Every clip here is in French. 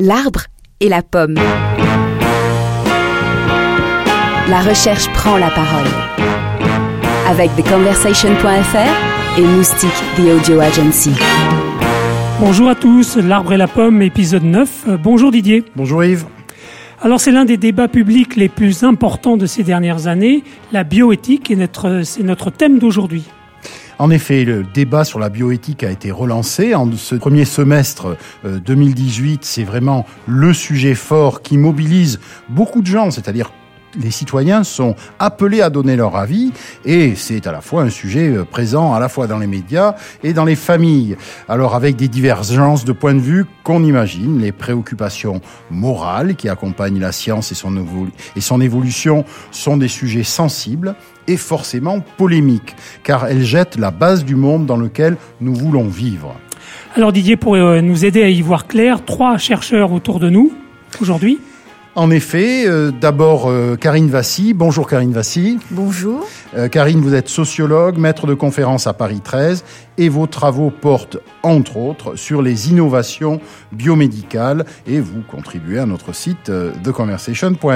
L'arbre et la pomme. La recherche prend la parole. Avec TheConversation.fr et Moustique The Audio Agency. Bonjour à tous, L'arbre et la pomme, épisode 9. Euh, Bonjour Didier. Bonjour Yves. Alors c'est l'un des débats publics les plus importants de ces dernières années. La bioéthique est notre, c'est notre thème d'aujourd'hui. En effet, le débat sur la bioéthique a été relancé. En ce premier semestre euh, 2018, c'est vraiment le sujet fort qui mobilise beaucoup de gens, c'est-à-dire les citoyens sont appelés à donner leur avis et c'est à la fois un sujet euh, présent à la fois dans les médias et dans les familles. Alors avec des divergences de points de vue qu'on imagine, les préoccupations morales qui accompagnent la science et son, et son évolution sont des sujets sensibles et forcément polémiques car elles jettent la base du monde dans lequel nous voulons vivre. Alors Didier, pour euh, nous aider à y voir clair, trois chercheurs autour de nous aujourd'hui. En effet, euh, d'abord euh, Karine Vassy. Bonjour Karine Vassy. Bonjour. Euh, Karine, vous êtes sociologue, maître de conférence à Paris 13 et vos travaux portent, entre autres, sur les innovations biomédicales et vous contribuez à notre site euh, theconversation.fr.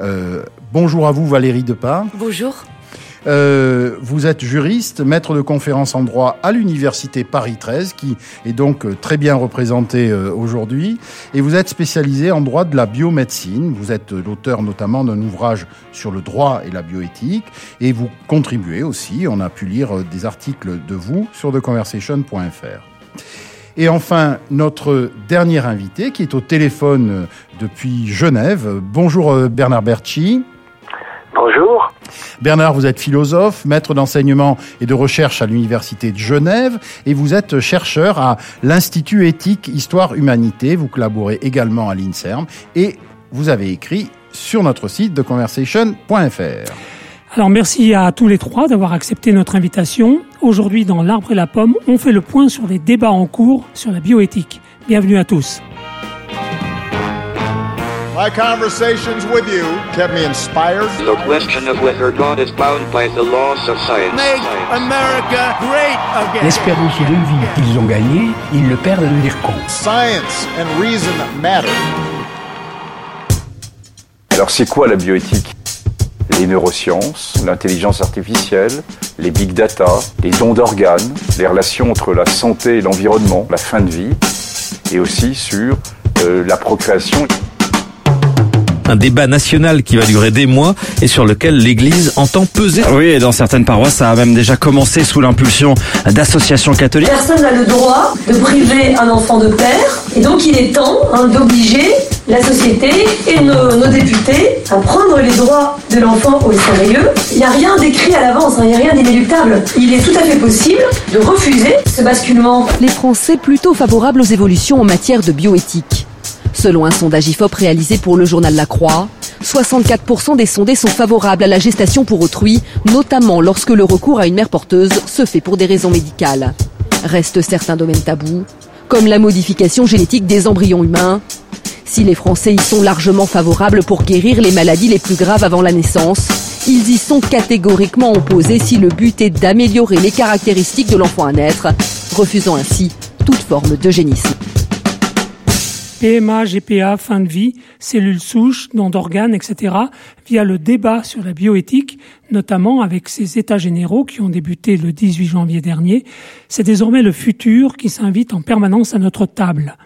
Euh, bonjour à vous Valérie Depart. Bonjour. Euh, vous êtes juriste, maître de conférence en droit à l'université Paris 13, qui est donc euh, très bien représentée euh, aujourd'hui, et vous êtes spécialisé en droit de la biomédecine. Vous êtes l'auteur notamment d'un ouvrage sur le droit et la bioéthique, et vous contribuez aussi. On a pu lire des articles de vous sur theconversation.fr. Et enfin, notre dernier invité, qui est au téléphone depuis Genève. Bonjour Bernard Berchi. Bonjour. Bernard, vous êtes philosophe, maître d'enseignement et de recherche à l'Université de Genève et vous êtes chercheur à l'Institut éthique Histoire Humanité. Vous collaborez également à l'INSERM et vous avez écrit sur notre site de conversation.fr. Alors merci à tous les trois d'avoir accepté notre invitation. Aujourd'hui dans L'arbre et la pomme, on fait le point sur les débats en cours sur la bioéthique. Bienvenue à tous. My conversations with you kept me inspired. The question of whether God is bound by the laws of science. Make America great again. L'espérance de vie qu'ils ont gagné, ils le perdent à devenir con. Science and reason matter. Alors c'est quoi la bioéthique? Les neurosciences, l'intelligence artificielle, les big data, les dons d'organes, les relations entre la santé et l'environnement, la fin de vie, et aussi sur euh, la procréation. Un débat national qui va durer des mois et sur lequel l'Église entend peser. Oui, et dans certaines paroisses, ça a même déjà commencé sous l'impulsion d'associations catholiques. Personne n'a le droit de priver un enfant de père, et donc il est temps hein, d'obliger la société et nos, nos députés à prendre les droits de l'enfant au sérieux. Il n'y a rien d'écrit à l'avance, hein, il n'y a rien d'inéluctable. Il est tout à fait possible de refuser ce basculement. Les Français plutôt favorables aux évolutions en matière de bioéthique. Selon un sondage IFOP réalisé pour le journal La Croix, 64% des sondés sont favorables à la gestation pour autrui, notamment lorsque le recours à une mère porteuse se fait pour des raisons médicales. Restent certains domaines tabous, comme la modification génétique des embryons humains. Si les Français y sont largement favorables pour guérir les maladies les plus graves avant la naissance, ils y sont catégoriquement opposés si le but est d'améliorer les caractéristiques de l'enfant à naître, refusant ainsi toute forme d'eugénisme. PMA, GPA, fin de vie, cellules souches, dons d'organes, etc., via le débat sur la bioéthique, notamment avec ces états généraux qui ont débuté le 18 janvier dernier, c'est désormais le futur qui s'invite en permanence à notre table.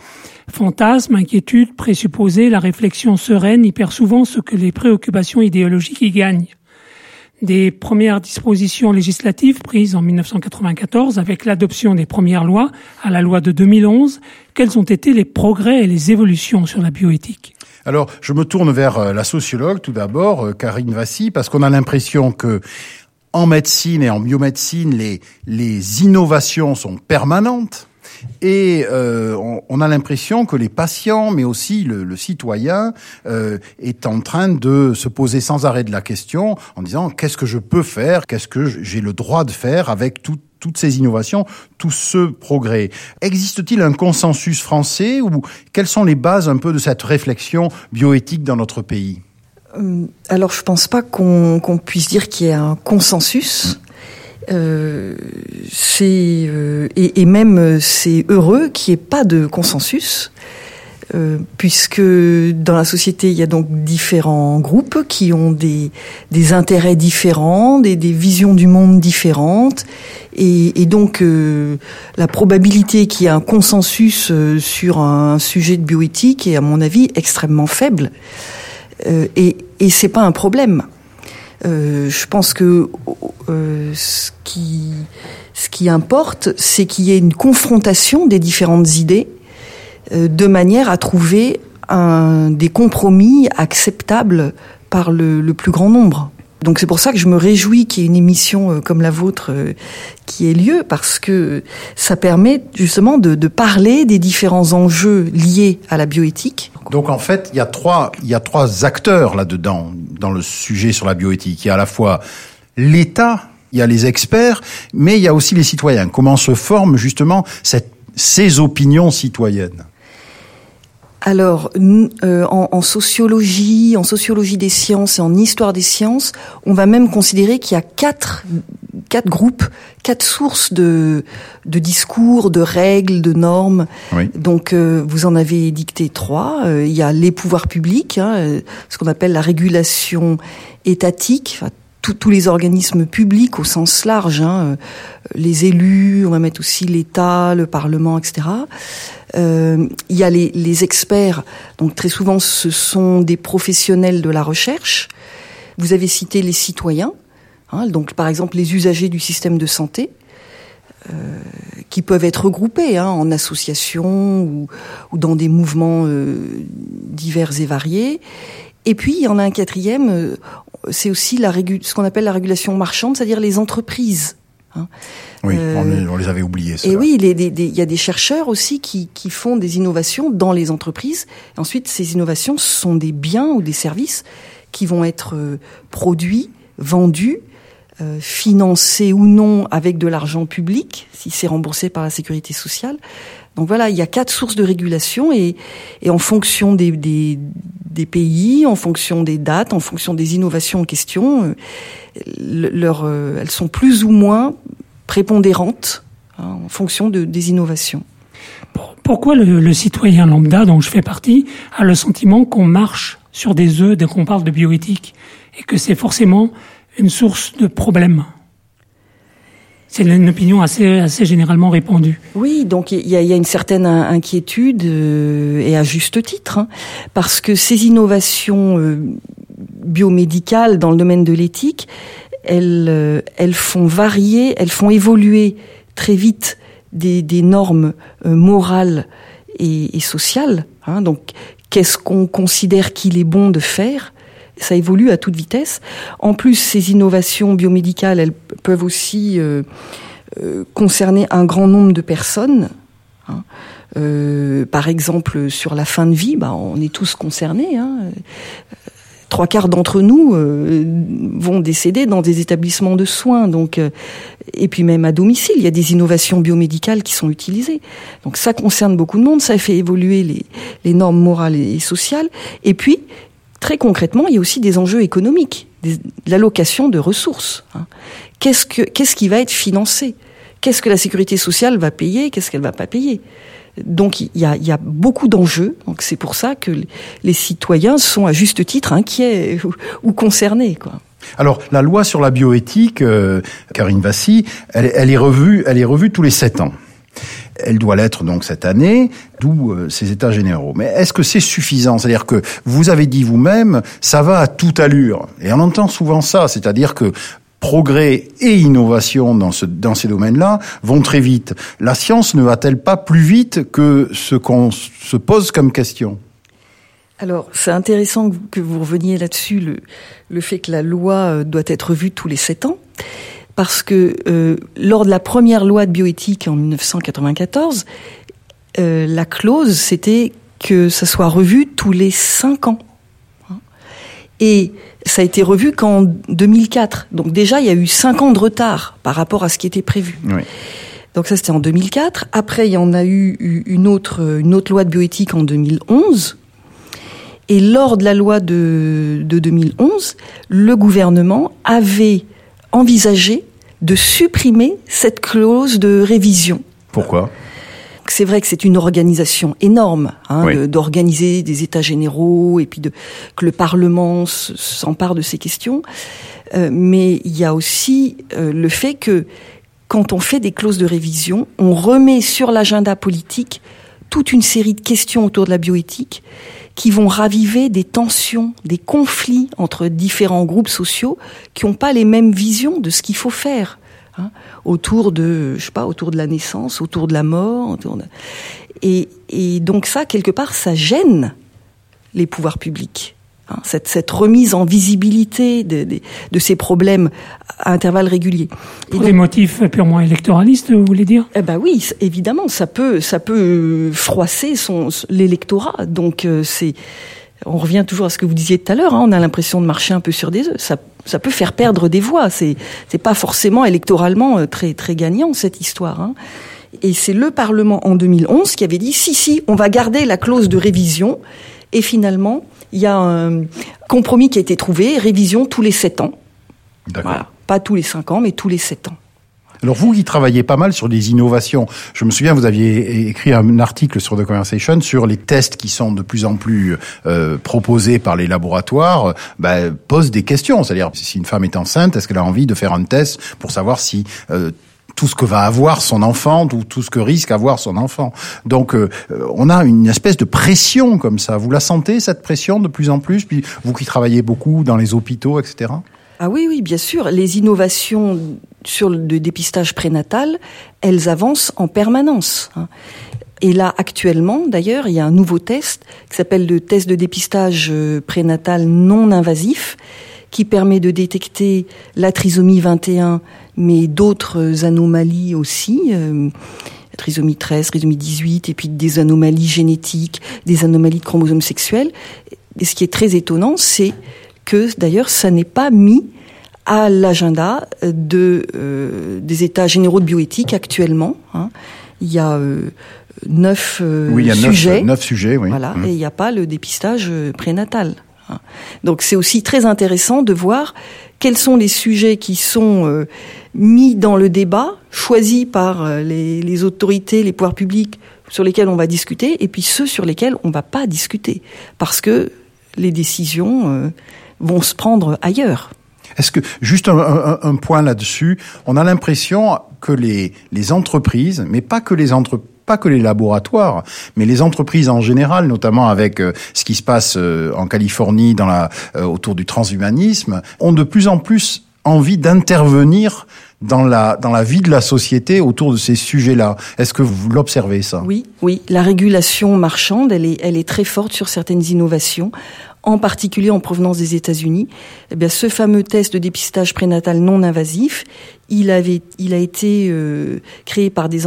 Fantasmes, inquiétudes, présupposés, la réflexion sereine y perd souvent ce que les préoccupations idéologiques y gagnent. Des premières dispositions législatives prises en 1994 avec l'adoption des premières lois à la loi de 2011, quels ont été les progrès et les évolutions sur la bioéthique? Alors, je me tourne vers euh, la sociologue tout d'abord, euh, Karine Vassy, parce qu'on a l'impression que en médecine et en biomédecine, les, les innovations sont permanentes. Et euh, on, a l'impression que les patients, mais aussi le, citoyen, euh, est en train de se poser sans arrêt de la question en disant qu'est-ce que je peux faire, qu'est-ce que j'ai le droit de faire avec tout, toutes ces innovations, tout ce progrès? Existe-t-il un consensus français ou quelles sont les bases un peu de cette réflexion bioéthique dans notre pays? Alors je pense pas qu'on qu puisse dire qu'il y ait un consensus. Euh, c'est euh, et, et, même c'est heureux qu'il n'y ait pas de consensus Euh, puisque dans la société, il y a donc différents groupes qui ont des, des intérêts différents, des, des visions du monde différentes, et, et donc euh, la probabilité qu'il y ait un consensus euh, sur un sujet de bioéthique est, à mon avis, extrêmement faible. Euh, et, et c'est pas un problème. Euh, je pense que euh, ce qui importe, c'est qu'il y ait une confrontation des différentes idées euh, de manière à trouver un, des compromis acceptables par le plus grand nombre. Donc c'est pour ça que je me réjouis qu'il y ait une émission euh, comme la vôtre euh, qui ait lieu, parce que ça permet justement de, parler des différents enjeux liés à la bioéthique. Donc en fait, il y a trois, il y a trois acteurs là-dedans, dans le sujet sur la bioéthique. Il y a à la fois l'État, il y a les experts, mais il y a aussi les citoyens. Comment se forment justement ces opinions citoyennes? Alors, euh, en, en, sociologie, en sociologie des sciences et en histoire des sciences, on va même considérer qu'il y a quatre, quatre groupes, quatre sources de, de discours, de règles, de normes. Oui. Donc, euh, vous en avez dicté trois. Euh, il y a les pouvoirs publics, hein, ce qu'on appelle la régulation étatique. Enfin, tous les organismes publics au sens large, hein, les élus, on va mettre aussi l'État, le Parlement, etc. Euh, il y a les, experts, donc très souvent ce sont des professionnels de la recherche. Vous avez cité les citoyens, hein, donc par exemple les usagers du système de santé, euh, qui peuvent être regroupés hein, en associations ou, dans des mouvements euh, divers et variés. Et puis il y en a un quatrième, c'est aussi ce qu'on appelle la régulation marchande, c'est-à-dire les entreprises. Hein. Oui, euh, on, les avait oubliés. Et oui, il y a des chercheurs aussi qui, qui, font des innovations dans les entreprises. Et ensuite, ces innovations sont des biens ou des services qui vont être euh, produits, vendus, euh, financés ou non avec de l'argent public, si c'est remboursé par la sécurité sociale. Donc voilà, il y a quatre sources de régulation et, en fonction des, pays, en fonction des dates, en fonction des innovations en question, euh, euh, elles sont plus ou moins prépondérantes hein, en fonction de, des innovations. Pourquoi le, le, citoyen lambda, dont je fais partie, a le sentiment qu'on marche sur des œufs dès qu'on parle de bioéthique et que c'est forcément une source de problèmes? C'est une opinion assez, généralement répandue. Oui, donc il y a, une certaine inquiétude euh, et à juste titre, hein, parce que ces innovations euh, biomédicales dans le domaine de l'éthique, elles, euh, elles font varier, elles font évoluer très vite des, normes morales et, et sociales. Hein, donc, qu'est-ce qu'on considère qu'il est bon de faire? Ça évolue à toute vitesse. En plus, ces innovations biomédicales, elles peuvent aussi euh, euh, concerner un grand nombre de personnes. Hein. Euh, par exemple, sur la fin de vie, bah, on est tous concernés. Hein. Trois quarts d'entre nous euh, vont décéder dans des établissements de soins, donc euh, et puis même à domicile, il y a des innovations biomédicales qui sont utilisées. Donc ça concerne beaucoup de monde, ça fait évoluer les, les normes morales et sociales. Et puis très concrètement, il y a aussi des enjeux économiques, des, l'allocation de ressources. Hein. Qu'est-ce que qu'est-ce qui va être financé? Qu'est-ce que la sécurité sociale va payer? Qu'est-ce qu'elle va pas payer? Donc il y a, y a beaucoup d'enjeux. Donc c'est pour ça que les citoyens sont à juste titre inquiets ou, concernés. Alors la loi sur la bioéthique, euh, Karine Vassy, elle, est revue, elle est revue tous les sept ans. Elle doit l'être donc cette année, d'où euh, ces états généraux. Mais est-ce que c'est suffisant? C'est-à-dire que vous avez dit vous-même, ça va à toute allure. Et on entend souvent ça, c'est-à-dire que progrès et innovation dans, ce, dans ces domaines-là vont très vite. La science ne va-t-elle pas plus vite que ce qu'on se pose comme question? Alors, c'est intéressant que vous reveniez là-dessus, le, le fait que la loi doit être vue tous les sept ans, parce que euh, lors de la première loi de bioéthique en 1994, euh, la clause, c'était que ça soit revu tous les cinq ans. Et ça a été revu qu'en 2004. Donc déjà, il y a eu cinq ans de retard par rapport à ce qui était prévu. Oui. Donc ça, c'était en 2004. Après, il y en a eu une autre, une autre loi de bioéthique en 2011. Et lors de la loi de, de 2011, le gouvernement avait envisagé de supprimer cette clause de révision. Pourquoi? C'est vrai que c'est une organisation énorme hein, d'organiser des états généraux et puis de que le Parlement s'empare de ces questions. Euh, mais il y a aussi euh, le fait que quand on fait des clauses de révision, on remet sur l'agenda politique toute une série de questions autour de la bioéthique qui vont raviver des tensions, des conflits entre différents groupes sociaux qui n'ont pas les mêmes visions de ce qu'il faut faire. Hein, autour de, je sais pas, autour de la naissance, autour de la mort, et donc ça, quelque part, ça gêne les pouvoirs publics. Hein, cette, cette, remise en visibilité de, de, de, ces problèmes à intervalles réguliers. Pour des motifs purement électoralistes, vous voulez dire? Eh ben oui, évidemment, ça peut, ça peut froisser son, l'électorat. Donc euh, c'est, on revient toujours à ce que vous disiez tout à l'heure. Hein, on a l'impression de marcher un peu sur des œufs. Ça, ça peut faire perdre des voix. C'est, c'est pas forcément électoralement euh, très, très gagnant cette histoire. Hein. Et c'est le Parlement en 2011 qui avait dit si, si, on va garder la clause de révision. Et finalement, il y a un compromis qui a été trouvé, révision tous les sept ans. D'accord. Pas tous les cinq ans, mais tous les sept ans. Alors vous qui travaillez pas mal sur des innovations, je me souviens vous aviez écrit un article sur The Conversation sur les tests qui sont de plus en plus euh, proposés par les laboratoires, bah, posent des questions. C'est-à-dire si une femme est enceinte, est-ce qu'elle a envie de faire un test pour savoir si euh, tout ce que va avoir son enfant, ou tout ce que risque avoir son enfant. Donc, euh, on a une espèce de pression comme ça. Vous la sentez cette pression de plus en plus, puis vous qui travaillez beaucoup dans les hôpitaux, etc. Ah oui, oui, bien sûr. Les innovations sur le dépistage prénatal, elles avancent en permanence. Hein. Et là, actuellement, d'ailleurs, il y a un nouveau test qui s'appelle le test de dépistage euh, prénatal non invasif, qui permet de détecter la trisomie 21 mais d'autres anomalies aussi. Euh, trisomie 13, trisomie 18, et puis des anomalies génétiques, des anomalies de chromosomes sexuels. Et ce qui est très étonnant, c'est que d'ailleurs, ça n'est pas mis à l'agenda de euh, des états généraux de bioéthique actuellement. Hein. Il y a euh, neuf euh, oui, il y a sujets. Neuf, sujets, oui. Voilà, mmh. et il n'y a pas le dépistage prénatal. Hein. Donc c'est aussi très intéressant de voir quels sont les sujets qui sont euh, mis dans le débat, choisis par euh, les, autorités, les pouvoirs publics sur lesquels on va discuter, et puis ceux sur lesquels on va pas discuter, parce que les décisions euh, vont se prendre ailleurs. Est-ce que juste un point là-dessus, on a l'impression que les, les entreprises, mais pas que les entreprises pas que les laboratoires, mais les entreprises en général, notamment avec euh, ce qui se passe euh, en Californie dans la, euh, autour du transhumanisme, ont de plus en plus envie d'intervenir dans la dans la vie de la société autour de ces sujets-là. Est-ce que vous l'observez ça? Oui, oui. La régulation marchande, elle est elle est très forte sur certaines innovations en particulier en provenance des États-Unis, eh bien, ce fameux test de dépistage prénatal non invasif, il avait, il a été euh, créé par des,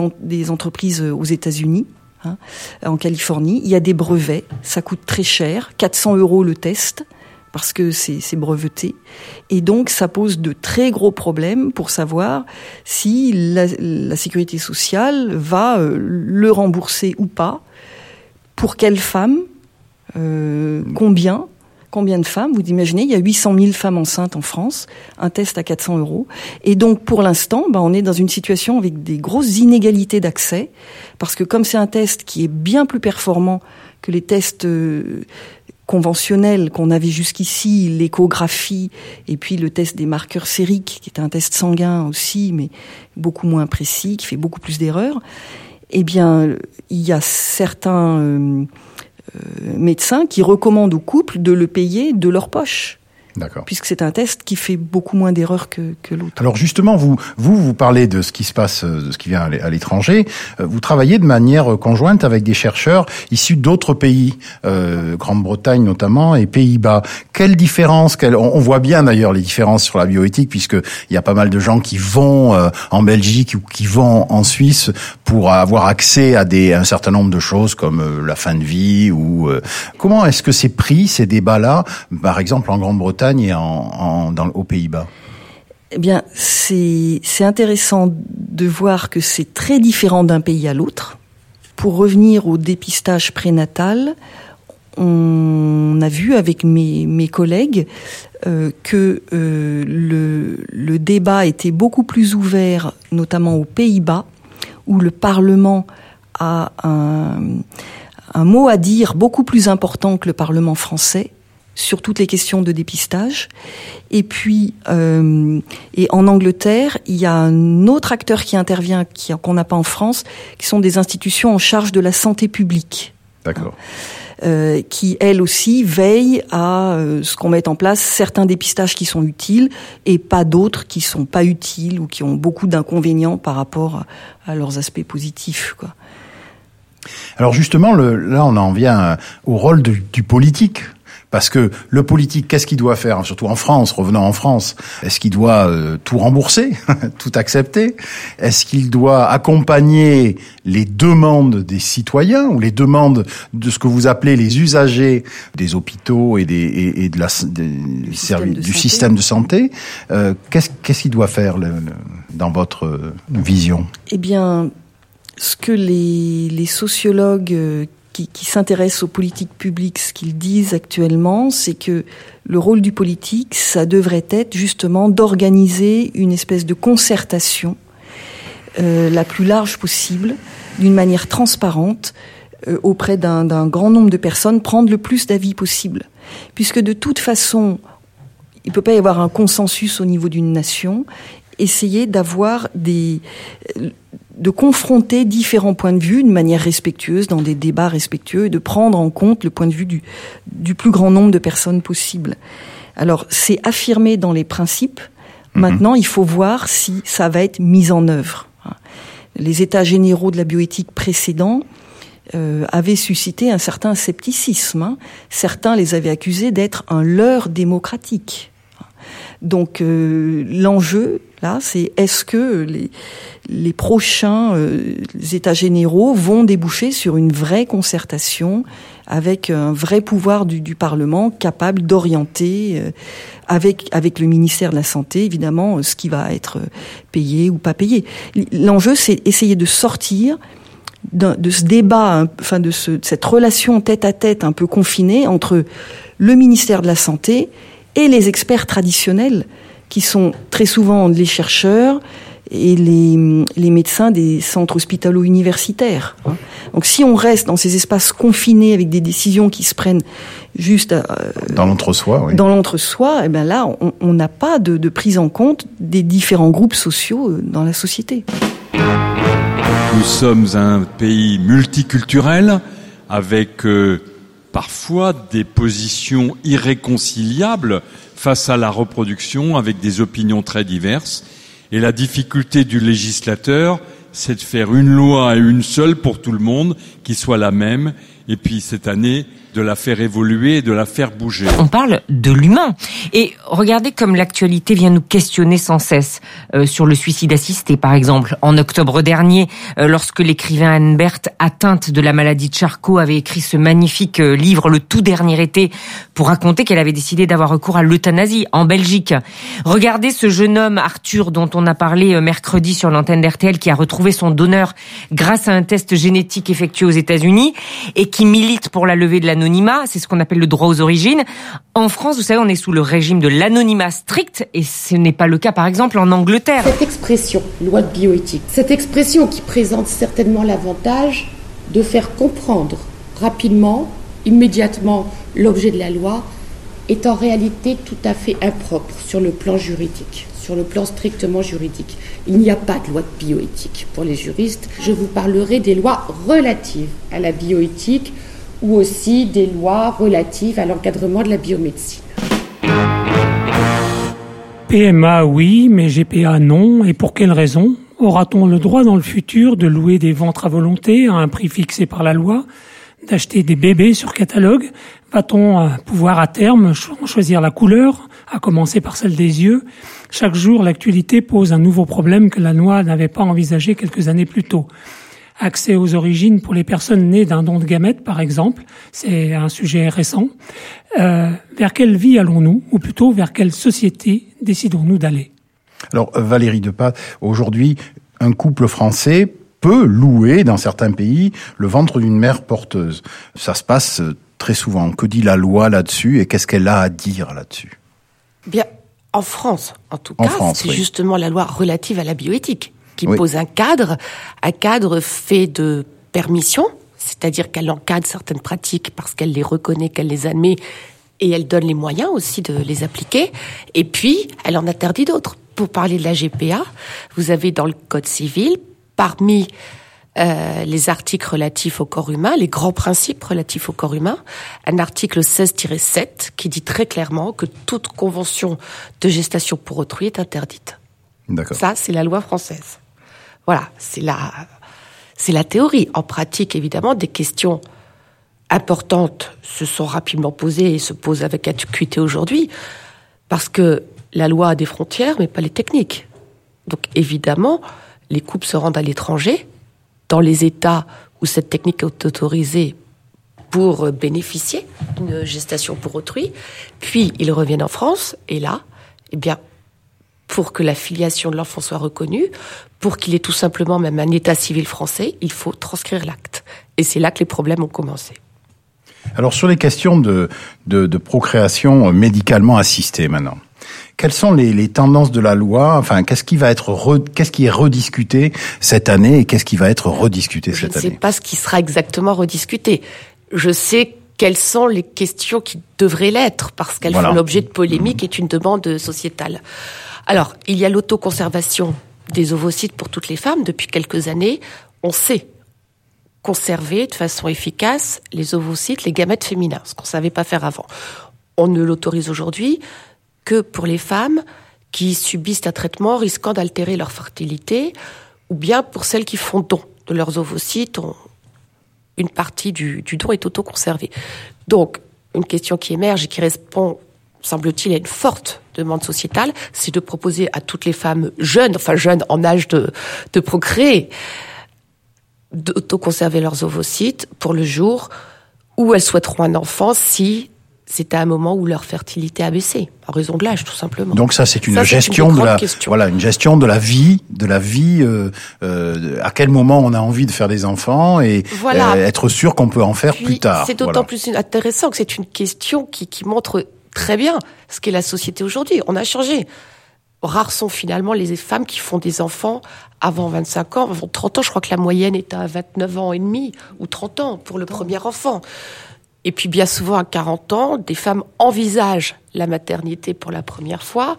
entreprises aux États-Unis. Hein, en Californie, il y a des brevets, ça coûte très cher, 400 euros le test, parce que c'est breveté. Et donc, ça pose de très gros problèmes pour savoir si la, sécurité sociale va euh, le rembourser ou pas, pour quelle femme, euh, combien Combien de femmes Vous imaginez, il y a 800 000 femmes enceintes en France, un test à 400 euros. Et donc, pour l'instant, ben, on est dans une situation avec des grosses inégalités d'accès, parce que comme c'est un test qui est bien plus performant que les tests euh, conventionnels qu'on avait jusqu'ici, l'échographie et puis le test des marqueurs sériques, qui est un test sanguin aussi, mais beaucoup moins précis, qui fait beaucoup plus d'erreurs, eh bien, il y a certains... Euh, médecins qui recommandent aux couples de le payer de leur poche. D'accord. Puisque c'est un test qui fait beaucoup moins d'erreurs que, que l'autre. Alors justement, vous, vous, vous parlez de ce qui se passe, euh, de ce qui vient à l'étranger. Euh, vous travaillez de manière conjointe avec des chercheurs issus d'autres pays, euh, Grande-Bretagne notamment et Pays-Bas. Quelle différence quelle, on, voit bien d'ailleurs les différences sur la bioéthique, puisque il y a pas mal de gens qui vont euh, en Belgique ou qui vont en Suisse pour avoir accès à des un certain nombre de choses comme la fin de vie ou comment est-ce que c'est pris ces débats-là, par exemple en Grande-Bretagne et aux Pays-Bas eh bien, c'est intéressant de voir que c'est très différent d'un pays à l'autre. Pour revenir au dépistage prénatal, on a vu avec mes, collègues euh, que euh, le, débat était beaucoup plus ouvert, notamment aux Pays-Bas, où le Parlement a un mot à dire beaucoup plus important que le Parlement français sur toutes les questions de dépistage. Et puis, euh, et en Angleterre, il y a un autre acteur qui intervient, qui, qu'on n'a pas en France, qui sont des institutions en charge de la santé publique. D'accord. Euh, qui elles aussi veillent à euh, ce qu'on mette en place certains dépistages qui sont utiles et pas d'autres qui sont pas utiles ou qui ont beaucoup d'inconvénients par rapport à, à leurs aspects positifs. Quoi. Alors justement, le, là, on en vient au rôle du politique. Parce que le politique, qu'est-ce qu'il doit faire Surtout en France, revenant en France, est-ce qu'il doit euh, tout rembourser, tout accepter? Est-ce qu'il doit accompagner les demandes des citoyens ou les demandes de ce que vous appelez les usagers des hôpitaux et, des, et, et de la, des du, système, de du santé? système de santé? Euh, Qu'est-ce qu'est-ce qu'il doit faire le, le, dans votre euh, vision? Eh bien, ce que les, les sociologues qui, s'intéressent aux politiques publiques, ce qu'ils disent actuellement, c'est que le rôle du politique, ça devrait être justement d'organiser une espèce de concertation euh, la plus large possible, d'une manière transparente, euh, auprès d'un grand nombre de personnes, prendre le plus d'avis possible. Puisque de toute façon, il ne peut pas y avoir un consensus au niveau d'une nation, essayer d'avoir des de confronter différents points de vue de manière respectueuse dans des débats respectueux et de prendre en compte le point de vue du, du plus grand nombre de personnes possible. Alors, c'est affirmé dans les principes. Maintenant, il faut voir si ça va être mis en œuvre. Les états généraux de la bioéthique précédents euh, avaient suscité un certain scepticisme. hein. Certains les avaient accusés d'être un leurre démocratique. Donc euh, l'enjeu là, c'est est-ce que les, les prochains euh, États généraux vont déboucher sur une vraie concertation avec un vrai pouvoir du, du Parlement capable d'orienter euh, avec avec le ministère de la Santé évidemment ce qui va être payé ou pas payé. L'enjeu c'est essayer de sortir de ce débat, enfin de, ce, de cette relation tête à tête un peu confinée entre le ministère de la Santé et les experts traditionnels, qui sont très souvent les chercheurs et les, les médecins des centres hospitalo-universitaires. hein. Donc si on reste dans ces espaces confinés avec des décisions qui se prennent juste euh, Dans l'entre-soi, oui. dans l'entre-soi, eh ben là, on- n'a pas de, de prise en compte des différents groupes sociaux euh, dans la société. Nous sommes un pays multiculturel avec euh, parfois des positions irréconciliables face à la reproduction avec des opinions très diverses. Et la difficulté du législateur, c'est de faire une loi et une seule pour tout le monde qui soit la même. Et puis cette année, de la faire évoluer de la faire bouger. On parle de l'humain. Et regardez comme l'actualité vient nous questionner sans cesse euh, sur le suicide assisté, par exemple. En octobre dernier, euh, lorsque l'écrivain Anne Berthe, atteinte de la maladie de Charcot, avait écrit ce magnifique euh, livre, le tout dernier été, pour raconter qu'elle avait décidé d'avoir recours à l'euthanasie en Belgique. Regardez ce jeune homme, Arthur, dont on a parlé euh, mercredi sur l'antenne d'RTL, qui a retrouvé son donneur grâce à un test génétique effectué aux États-Unis et qui milite pour la levée de l'anonymat. C'est ce qu'on appelle le droit aux origines. En France, vous savez, on est sous le régime de l'anonymat strict et ce n'est pas le cas, par exemple, en Angleterre. Cette expression, loi de bioéthique, cette expression qui présente certainement l'avantage de faire comprendre rapidement, immédiatement l'objet de la loi, est en réalité tout à fait impropre sur le plan juridique, sur le plan strictement juridique. Il n'y a pas de loi de bioéthique pour les juristes. Je vous parlerai des lois relatives à la bioéthique ou aussi des lois relatives à l'encadrement de la biomédecine. PMA oui, mais GPA non. Et pour quelle raison Aura-t-on le droit dans le futur de louer des ventres à volonté à un prix fixé par la loi D'acheter des bébés sur catalogue? Va-t-on euh, pouvoir à terme cho- choisir la couleur, à commencer par celle des yeux? Chaque jour, l'actualité pose un nouveau problème que la loi n'avait pas envisagé quelques années plus tôt. Accès aux origines pour les personnes nées d'un don de gamètes, par exemple, c'est un sujet récent. Euh, vers quelle vie allons-nous, ou plutôt vers quelle société décidons-nous d'aller? Alors Valérie Depas, aujourd'hui, un couple français peut louer dans certains pays le ventre d'une mère porteuse. Ça se passe euh, très souvent. Que dit la loi là-dessus et qu'est-ce qu'elle a à dire là-dessus? Bien, en France, en tout En cas, France, c'est oui. justement la loi relative à la bioéthique qui Oui. pose un cadre, un cadre fait de permission, c'est-à-dire qu'elle encadre certaines pratiques parce qu'elle les reconnaît, qu'elle les admet et elle donne les moyens aussi de les appliquer. Et puis, elle en interdit d'autres. Pour parler de la GPA, vous avez dans le Code civil, parmi euh, les articles relatifs au corps humain, les grands principes relatifs au corps humain, un article 16-7 qui dit très clairement que toute convention de gestation pour autrui est interdite. D'accord. Ça, c'est la loi française. Voilà, c'est la, c'est la théorie. En pratique, évidemment, des questions importantes se sont rapidement posées et se posent avec acuité aujourd'hui, parce que la loi a des frontières, mais pas les techniques. Donc, évidemment, les couples se rendent à l'étranger, dans les États où cette technique est autorisée pour bénéficier d'une gestation pour autrui, puis ils reviennent en France, et là, eh bien, pour que la filiation de l'enfant soit reconnue, pour qu'il ait tout simplement même un état civil français, il faut transcrire l'acte. Et c'est là que les problèmes ont commencé. Alors sur les questions de, de, de procréation médicalement assistée maintenant, quelles sont les, les, tendances de la loi? Enfin, qu'est-ce qui va être re, qu'est-ce qui est rediscuté cette année et qu'est-ce qui va être rediscuté cette année Je ne sais pas ce qui sera exactement rediscuté. Je sais quelles sont les questions qui devraient l'être parce qu'elles voilà. font l'objet de polémiques et une demande sociétale. Alors, il y a l'autoconservation des ovocytes pour toutes les femmes depuis quelques années. On sait conserver de façon efficace les ovocytes, les gamètes féminins, ce qu'on ne savait pas faire avant. On ne l'autorise aujourd'hui que pour les femmes qui subissent un traitement risquant d'altérer leur fertilité, ou bien pour celles qui font don de leurs ovocytes, une partie du don est autoconservée. Donc, une question qui émerge et qui répond, semble-t-il, à une forte demande sociétale, c'est de proposer à toutes les femmes jeunes, enfin jeunes en âge de, de procréer, d'autoconserver leurs ovocytes pour le jour où elles souhaiteront un enfant si c'est à un moment où leur fertilité a baissé, en raison de l'âge, tout simplement. Donc ça, c'est une ça, gestion une de la, question. voilà, une gestion de la vie, de la vie. Euh, euh, à quel moment on a envie de faire des enfants et voilà. euh, être sûr qu'on peut en faire Puis, plus tard. C'est d'autant voilà. plus intéressant que c'est une question qui, qui montre très bien ce qu'est la société aujourd'hui. On a changé. Rares sont finalement les femmes qui font des enfants avant 25 ans, avant 30 ans. Je crois que la moyenne est à 29 ans et demi ou 30 ans pour le premier enfant. Et puis bien souvent à 40 ans, des femmes envisagent la maternité pour la première fois,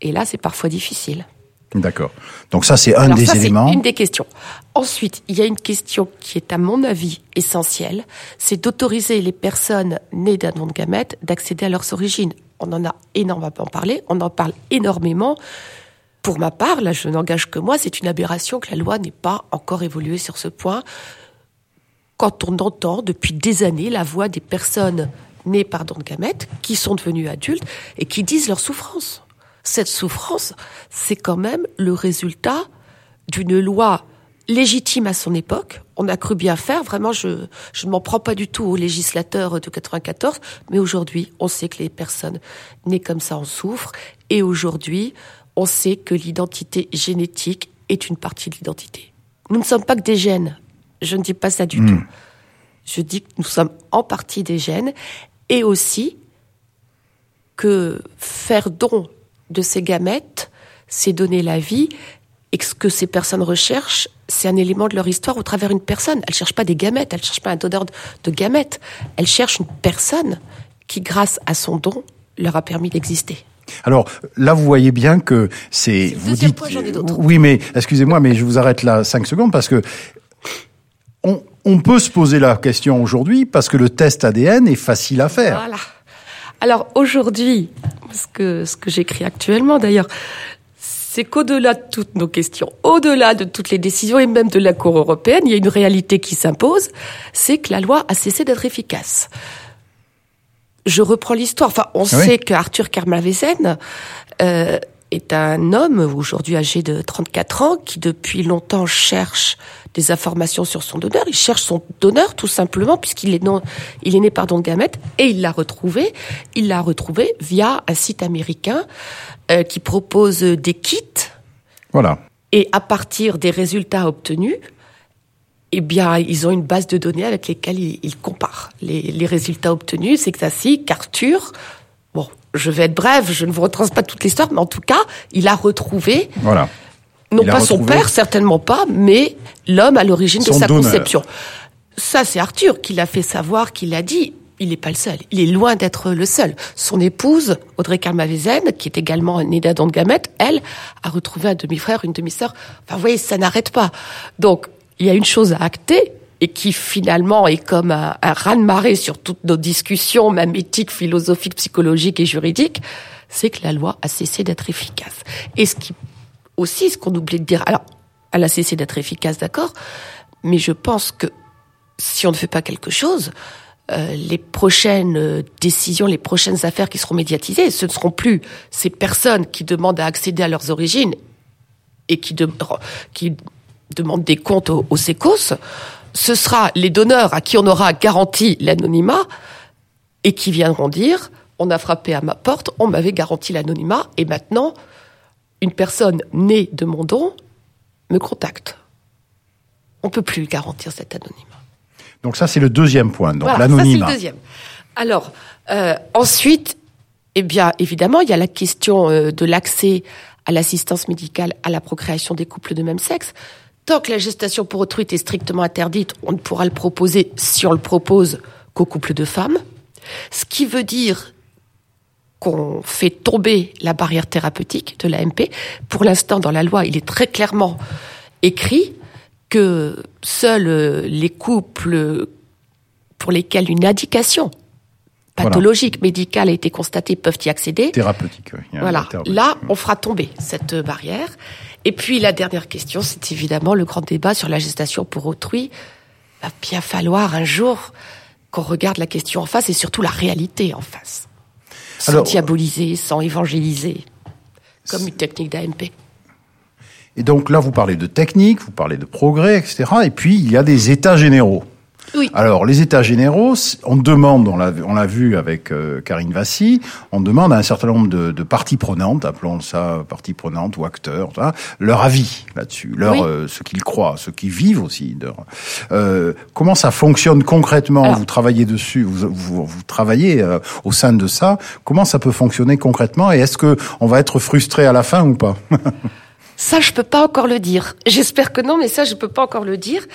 et là c'est parfois difficile. D'accord. Donc ça c'est un Alors des ça, éléments. C'est une des questions. Ensuite, il y a une question qui est à mon avis essentielle, c'est d'autoriser les personnes nées d'un don de gamètes d'accéder à leurs origines. On en a énormément parlé, on en parle énormément. Pour ma part, là je n'engage que moi, c'est une aberration que la loi n'ait pas encore évolué sur ce point quand on entend depuis des années la voix des personnes nées par don de gamètes qui sont devenues adultes et qui disent leur souffrance. Cette souffrance, c'est quand même le résultat d'une loi légitime à son époque. On a cru bien faire. Vraiment, je, je ne m'en prends pas du tout aux législateurs de 94. Mais aujourd'hui, on sait que les personnes nées comme ça en souffrent. Et aujourd'hui, on sait que l'identité génétique est une partie de l'identité. Nous ne sommes pas que des gènes. Je ne dis pas ça du mmh. tout. Je dis que nous sommes en partie des gènes et aussi que faire don de ces gamètes, c'est donner la vie et que ce que ces personnes recherchent, c'est un élément de leur histoire au travers d'une personne. Elles ne cherchent pas des gamètes, elles ne cherchent pas un donneur de gamètes. Elles cherchent une personne qui, grâce à son don, leur a permis d'exister. Alors là, vous voyez bien que c'est. Vous dites. Point, oui, mais excusez-moi, mais je vous arrête là cinq secondes parce que on, on peut se poser la question aujourd'hui parce que le test ADN est facile à faire. Voilà. Alors aujourd'hui, ce que, ce que j'écris actuellement d'ailleurs, c'est qu'au-delà de toutes nos questions, au-delà de toutes les décisions et même de la Cour européenne, il y a une réalité qui s'impose, c'est que la loi a cessé d'être efficace. Je reprends l'histoire. Enfin, on oui. sait qu'Arthur Kermavesen euh, est un homme aujourd'hui âgé de 34 ans qui depuis longtemps cherche des informations sur son donneur. Il cherche son donneur tout simplement puisqu'il est non, il est né par don de gamètes et il l'a retrouvé. Il l'a retrouvé via un site américain euh, qui propose des kits. Voilà. Et à partir des résultats obtenus, eh bien, ils ont une base de données avec lesquelles ils, ils comparent les, les, résultats obtenus. C'est ainsi qu'Arthur, je vais être bref, je ne vous retransmets pas toute l'histoire, mais en tout cas, il a retrouvé voilà Non pas son père, certainement pas, mais l'homme à l'origine de sa conception. Ça, c'est Arthur qui l'a fait savoir, qui l'a dit. Il n'est pas le seul. Il est loin d'être le seul. Son épouse, Audrey Karmavezen, qui est également née d'un don de gamètes, elle, a retrouvé un demi-frère, une demi-sœur. Enfin, vous voyez, ça n'arrête pas. Donc, il y a une chose à acter, et qui finalement est comme un, un raz-de-marée sur toutes nos discussions, même éthiques, philosophiques, psychologiques et juridiques, c'est que la loi a cessé d'être efficace. Et ce qui aussi, ce qu'on oublie de dire, alors, elle a cessé d'être efficace, d'accord, mais je pense que si on ne fait pas quelque chose, euh, les prochaines euh, décisions, les prochaines affaires qui seront médiatisées, ce ne seront plus ces personnes qui demandent à accéder à leurs origines et qui, qui demandent des comptes aux, aux sécos. Ce sera les donneurs à qui on aura garanti l'anonymat et qui viendront dire on a frappé à ma porte, on m'avait garanti l'anonymat et maintenant une personne née de mon don me contacte. On peut plus garantir cet anonymat. Donc ça, c'est le deuxième point, donc l'anonymat. Le deuxième. Alors, euh, ensuite, eh bien, évidemment, il y a la question euh, de l'accès à l'assistance médicale à la procréation des couples de même sexe. Tant que la gestation pour autrui est strictement interdite, on ne pourra le proposer, si on le propose, qu'aux couples de femmes. Ce qui veut dire qu'on fait tomber la barrière thérapeutique de l'AMP. Pour l'instant, dans la loi, il est très clairement écrit que seuls euh, les couples pour lesquels une indication pathologique, médicale a été constatée peuvent y accéder. Thérapeutique, oui. Voilà. Là, on fera tomber cette barrière. Et puis, la dernière question, c'est évidemment le grand débat sur la gestation pour autrui. Il va bien falloir un jour qu'on regarde la question en face et surtout la réalité en face sans diaboliser, sans évangéliser, comme une technique d'AMP. Et donc là, vous parlez de technique, vous parlez de progrès, etc. Et puis, il y a des états généraux. Alors, les états généraux, on demande, on l'a vu avec euh, Karine Vassy, on demande à un certain nombre de, de parties prenantes, appelons ça parties prenantes ou acteurs, leur avis là-dessus, leur euh, ce qu'ils croient, ce qu'ils vivent aussi. Euh, comment ça fonctionne concrètement? Vous travaillez dessus, vous, vous, vous travaillez euh, au sein de ça. Comment ça peut fonctionner concrètement Et est-ce que on va être frustré à la fin ou pas? Ça, je peux pas encore le dire. J'espère que non, mais ça, je peux pas encore le dire.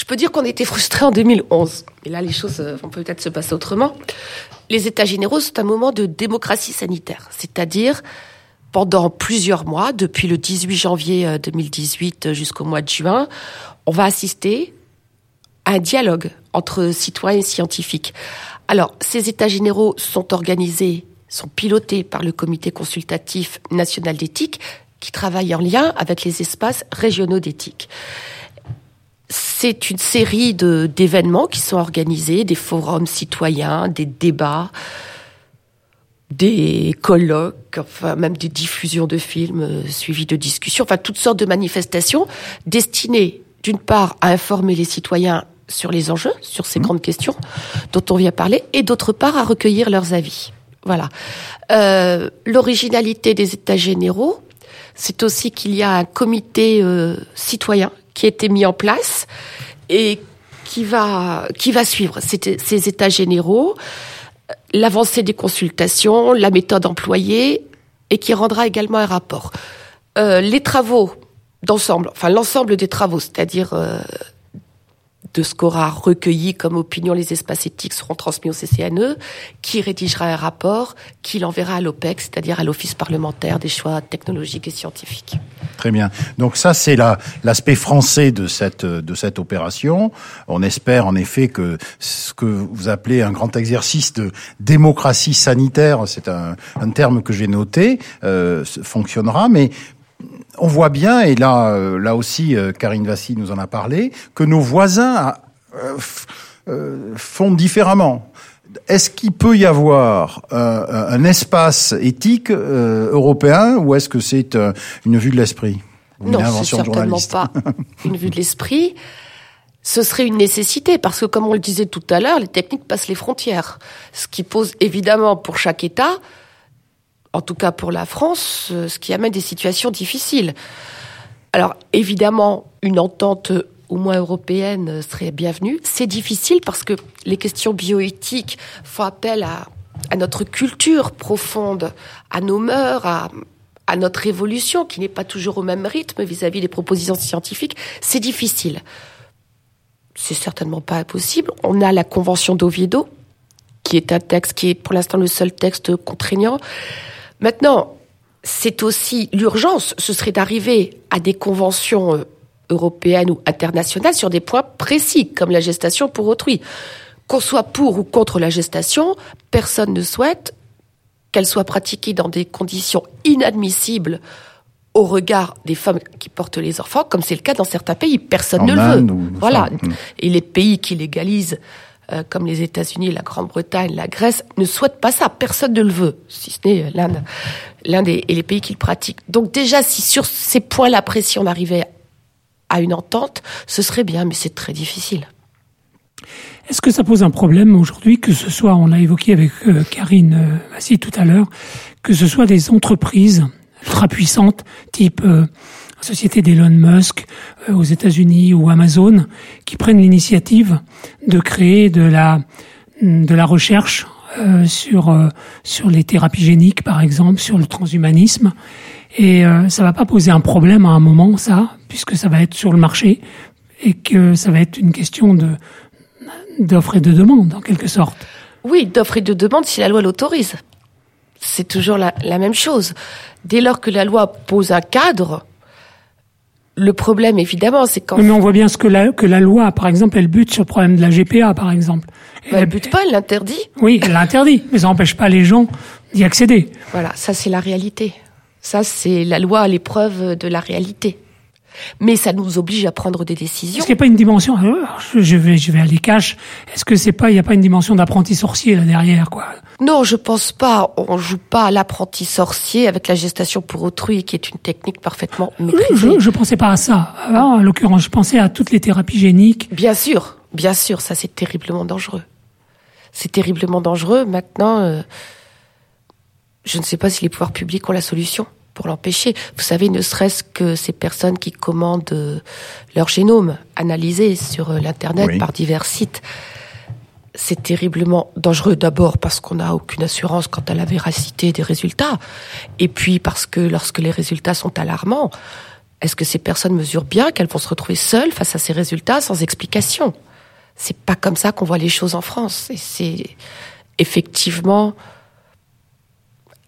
Je peux dire qu'on était frustrés en 2011. Et là, les choses euh, vont peut-être se passer autrement. Les États généraux, c'est un moment de démocratie sanitaire. C'est-à-dire, pendant plusieurs mois, depuis le 18 janvier 2018 euh, jusqu'au mois de juin, on va assister à un dialogue entre citoyens et scientifiques. Alors, ces États généraux sont organisés, sont pilotés par le Comité consultatif national d'éthique, qui travaille en lien avec les espaces régionaux d'éthique. C'est une série de d'événements qui sont organisés, des forums citoyens, des débats, des colloques, enfin même des diffusions de films euh, suivis de discussions, enfin toutes sortes de manifestations destinées d'une part à informer les citoyens sur les enjeux, sur ces mmh. grandes questions dont on vient parler, et d'autre part à recueillir leurs avis. Voilà. Euh, L'originalité des États généraux, c'est aussi qu'il y a un comité euh, citoyen qui a été mis en place et qui va, suivre ces, états généraux, l'avancée des consultations, la méthode employée et qui rendra également un rapport. Euh, les travaux d'ensemble, enfin l'ensemble des travaux, c'est-à-dire euh, de ce qu'aura recueilli comme opinion les espaces éthiques seront transmis au CCNE, qui rédigera un rapport, qui l'enverra à l'OPEC, c'est-à-dire à l'Office parlementaire des choix technologiques et scientifiques. Très bien. Donc ça, c'est l'aspect français de cette, de cette opération. On espère en effet que ce que vous appelez un grand exercice de démocratie sanitaire, c'est un, un terme que j'ai noté, euh, fonctionnera. Mais on voit bien, et là, euh, là aussi, euh, Karine Vassy nous en a parlé, que nos voisins euh, font différemment. Est-ce qu'il peut y avoir un espace éthique européen ou est-ce que c'est une vue de l'esprit Non, c'est certainement pas une vue de l'esprit. Ce serait une nécessité parce que, comme on le disait tout à l'heure, les techniques passent les frontières, ce qui pose évidemment pour chaque État en tout cas pour la France, ce qui amène des situations difficiles. Alors évidemment, une entente au moins européenne serait bienvenue. C'est difficile parce que les questions bioéthiques font appel à, notre culture profonde, à nos mœurs, à, notre évolution, qui n'est pas toujours au même rythme vis-à-vis des propositions scientifiques, c'est difficile. C'est certainement pas impossible. On a la Convention d'Oviedo, qui est un texte qui est pour l'instant le seul texte contraignant. Maintenant, c'est aussi l'urgence, ce serait d'arriver à des conventions euh, européennes ou internationales sur des points précis, comme la gestation pour autrui. Qu'on soit pour ou contre la gestation, personne ne souhaite qu'elle soit pratiquée dans des conditions inadmissibles au regard des femmes qui portent les enfants, comme c'est le cas dans certains pays. Personne ne le veut. Voilà. Hmm. Et les pays qui légalisent euh, comme les États-Unis, la Grande-Bretagne, la Grèce, ne souhaitent pas ça. Personne ne le veut, si ce n'est l'Inde, l'Inde et les pays qui le pratiquent. Donc déjà, si sur ces points-là précis on arrivait à une entente, ce serait bien, mais c'est très difficile. Est-ce que ça pose un problème aujourd'hui, que ce soit, on l'a évoqué avec euh, Karine euh, Massy tout à l'heure, que ce soit des entreprises ultra puissantes, type société d'Elon Musk euh, aux États-Unis ou Amazon qui prennent l'initiative de créer de la de la recherche euh, sur euh, sur les thérapies géniques par exemple, sur le transhumanisme et ça va pas poser un problème à un moment ça puisque ça va être sur le marché et que ça va être une question de d'offre et de demande en quelque sorte. Oui, d'offre et de demande si la loi l'autorise. C'est toujours la, la même chose. Dès lors que la loi pose un cadre, le problème, évidemment, c'est quand... Mais on voit bien ce que la, que la loi, par exemple, elle bute sur le problème de la GPA, par exemple. elle, elle bute pas, elle l'interdit. Oui, elle l'interdit, mais ça n'empêche pas les gens d'y accéder. Voilà, ça c'est la réalité. Ça, c'est la loi à l'épreuve de la réalité. Mais ça nous oblige à prendre des décisions. Est-ce qu'il n'y a pas une dimension je vais, je vais aller cash. Est-ce que c'est pas, il n'y a pas une dimension d'apprenti sorcier là derrière, quoi? Non, je pense pas. On joue pas à l'apprenti sorcier avec la gestation pour autrui, qui est une technique parfaitement maîtrisée. Je, je pensais pas à ça. en l'occurrence, je pensais à toutes les thérapies géniques. Bien sûr, bien sûr, ça c'est terriblement dangereux. C'est terriblement dangereux. Maintenant, euh, je ne sais pas si les pouvoirs publics ont la solution pour l'empêcher. Vous savez, ne serait-ce que ces personnes qui commandent euh, leur génome analysé sur euh, l'Internet par divers sites, c'est terriblement dangereux. D'abord parce qu'on n'a aucune assurance quant à la véracité des résultats, et puis parce que lorsque les résultats sont alarmants, est-ce que ces personnes mesurent bien qu'elles vont se retrouver seules face à ces résultats sans explication? C'est pas comme ça qu'on voit les choses en France. Et c'est effectivement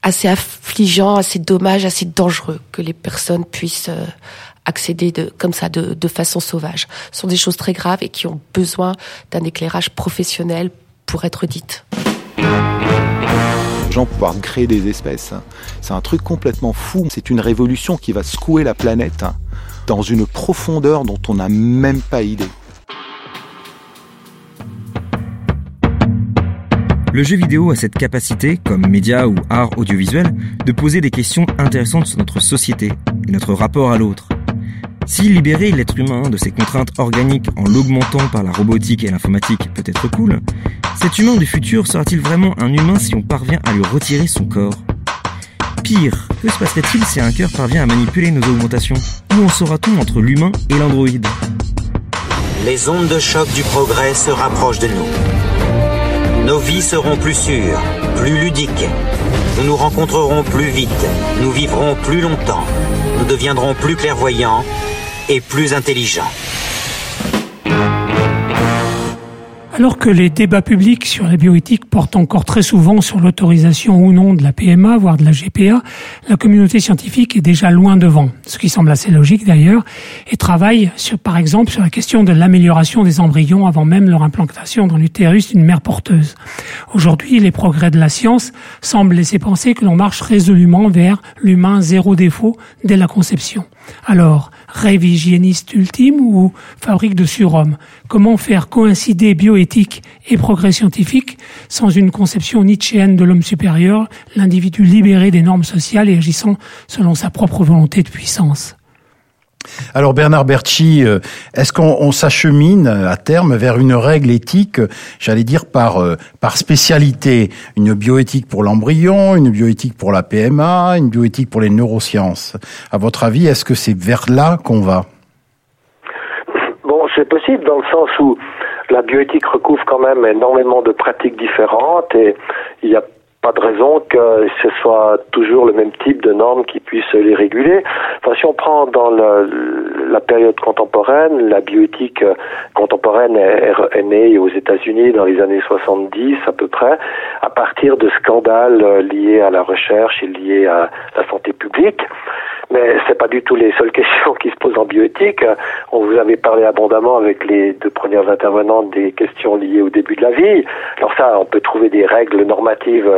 assez affligeant, assez dommage, assez dangereux que les personnes puissent euh, accéder de, comme ça de, de façon sauvage. Ce sont des choses très graves et qui ont besoin d'un éclairage professionnel pour être dites. Les gens pouvoir créer des espèces, hein. c'est un truc complètement fou. C'est une révolution qui va secouer la planète hein, dans une profondeur dont on n'a même pas idée. Le jeu vidéo a cette capacité, comme média ou art audiovisuel, de poser des questions intéressantes sur notre société et notre rapport à l'autre. Si libérer l'être humain de ses contraintes organiques en l'augmentant par la robotique et l'informatique peut être cool, cet humain du futur sera-t-il vraiment un humain si on parvient à lui retirer son corps? Pire, que se passerait-il si un cœur parvient à manipuler nos augmentations? Où en sera-t-on entre l'humain et l'androïde? Les ondes de choc du progrès se rapprochent de nous. Nos vies seront plus sûres, plus ludiques. Nous nous rencontrerons plus vite. Nous vivrons plus longtemps. Nous deviendrons plus clairvoyants et plus intelligents. Alors que les débats publics sur la bioéthique portent encore très souvent sur l'autorisation ou non de la PMA, voire de la GPA, la communauté scientifique est déjà loin devant, ce qui semble assez logique d'ailleurs, et travaille sur, par exemple sur la question de l'amélioration des embryons avant même leur implantation dans l'utérus d'une mère porteuse. Aujourd'hui, les progrès de la science semblent laisser penser que l'on marche résolument vers l'humain zéro défaut dès la conception. Alors, rêve ultime ou fabrique de surhomme? Comment faire coïncider bioéthique et progrès scientifique sans une conception nietzschéenne de l'homme supérieur, l'individu libéré des normes sociales et agissant selon sa propre volonté de puissance? Alors Bernard Berchi, euh, est-ce qu'on s'achemine à terme vers une règle éthique, j'allais dire par euh, par spécialité, une bioéthique pour l'embryon, une bioéthique pour la PMA, une bioéthique pour les neurosciences? À votre avis, est-ce que c'est vers là qu'on va? Bon, c'est possible dans le sens où la bioéthique recouvre quand même énormément de pratiques différentes et il y a pas de raison que ce soit toujours le même type de normes qui puissent les réguler. Enfin, si on prend dans la période contemporaine, la bioéthique contemporaine est, est née aux États-Unis dans les années 70 à peu près, à partir de scandales liés à la recherche et liés à la santé publique. Mais c'est pas du tout les seules questions qui se posent en bioéthique. On vous avait parlé abondamment avec les deux premières intervenantes des questions liées au début de la vie. Alors ça, on peut trouver des règles normatives